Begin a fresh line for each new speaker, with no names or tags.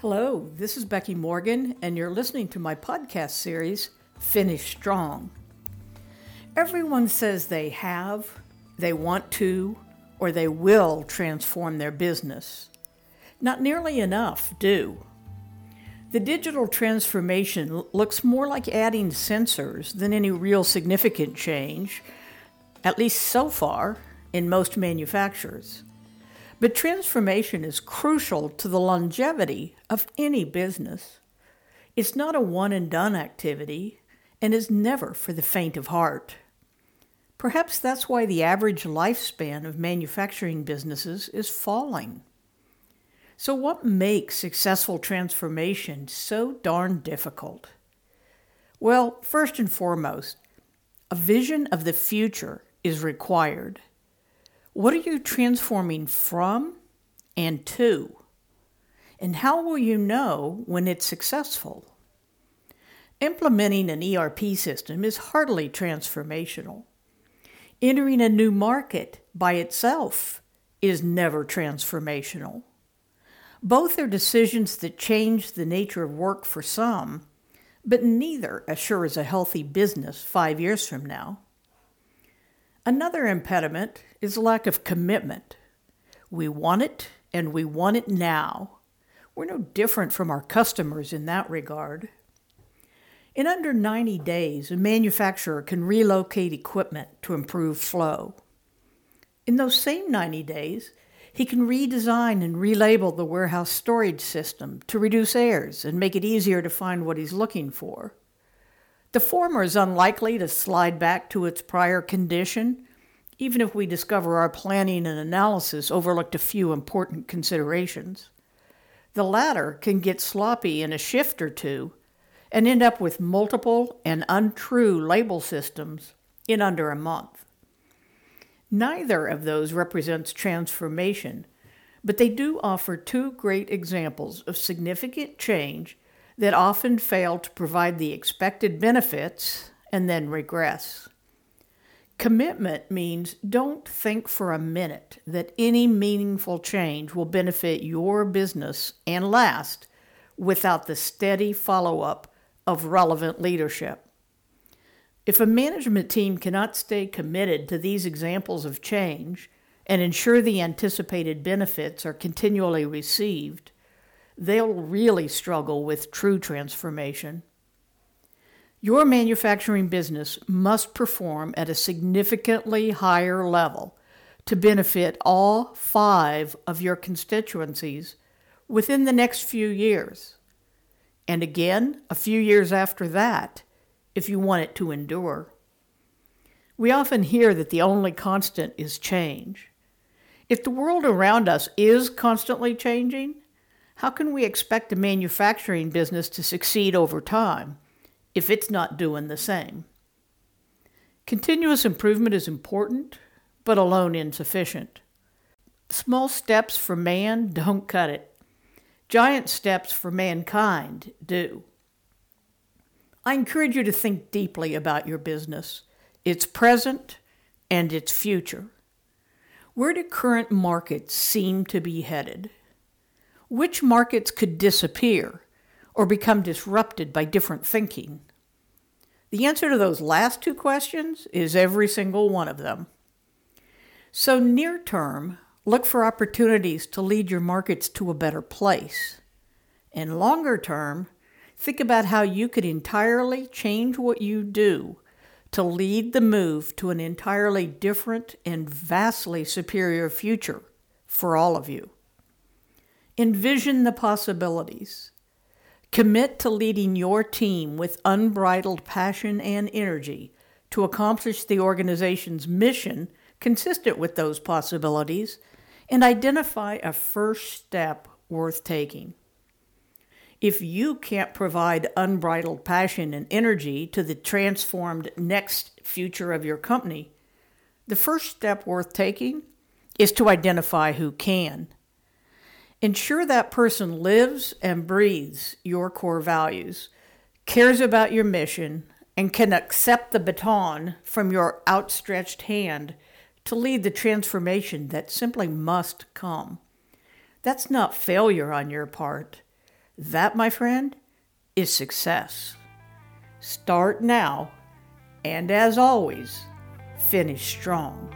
Hello, this is Becky Morgan, and you're listening to my podcast series, Finish Strong. Everyone says they have, they want to, or they will transform their business. Not nearly enough do. The digital transformation looks more like adding sensors than any real significant change, at least so far, in most manufacturers. But transformation is crucial to the longevity of any business. It's not a one and done activity and is never for the faint of heart. Perhaps that's why the average lifespan of manufacturing businesses is falling. So, what makes successful transformation so darn difficult? Well, first and foremost, a vision of the future is required. What are you transforming from and to? And how will you know when it's successful? Implementing an ERP system is hardly transformational. Entering a new market by itself is never transformational. Both are decisions that change the nature of work for some, but neither assures a healthy business five years from now. Another impediment is lack of commitment. We want it and we want it now. We're no different from our customers in that regard. In under 90 days, a manufacturer can relocate equipment to improve flow. In those same 90 days, he can redesign and relabel the warehouse storage system to reduce errors and make it easier to find what he's looking for. The former is unlikely to slide back to its prior condition, even if we discover our planning and analysis overlooked a few important considerations. The latter can get sloppy in a shift or two and end up with multiple and untrue label systems in under a month. Neither of those represents transformation, but they do offer two great examples of significant change that often fail to provide the expected benefits and then regress. Commitment means don't think for a minute that any meaningful change will benefit your business and last without the steady follow up of relevant leadership. If a management team cannot stay committed to these examples of change and ensure the anticipated benefits are continually received, they'll really struggle with true transformation. Your manufacturing business must perform at a significantly higher level to benefit all five of your constituencies within the next few years. And again, a few years after that if you want it to endure. We often hear that the only constant is change. If the world around us is constantly changing, how can we expect a manufacturing business to succeed over time if it's not doing the same? Continuous improvement is important, but alone insufficient. Small steps for man don't cut it. Giant steps for mankind do. I encourage you to think deeply about your business, its present, and its future. Where do current markets seem to be headed? Which markets could disappear or become disrupted by different thinking? The answer to those last two questions is every single one of them. So, near term, look for opportunities to lead your markets to a better place. And longer term, Think about how you could entirely change what you do to lead the move to an entirely different and vastly superior future for all of you. Envision the possibilities. Commit to leading your team with unbridled passion and energy to accomplish the organization's mission consistent with those possibilities and identify a first step worth taking. If you can't provide unbridled passion and energy to the transformed next future of your company, the first step worth taking is to identify who can. Ensure that person lives and breathes your core values, cares about your mission, and can accept the baton from your outstretched hand to lead the transformation that simply must come. That's not failure on your part. That, my friend, is success. Start now, and as always, finish strong.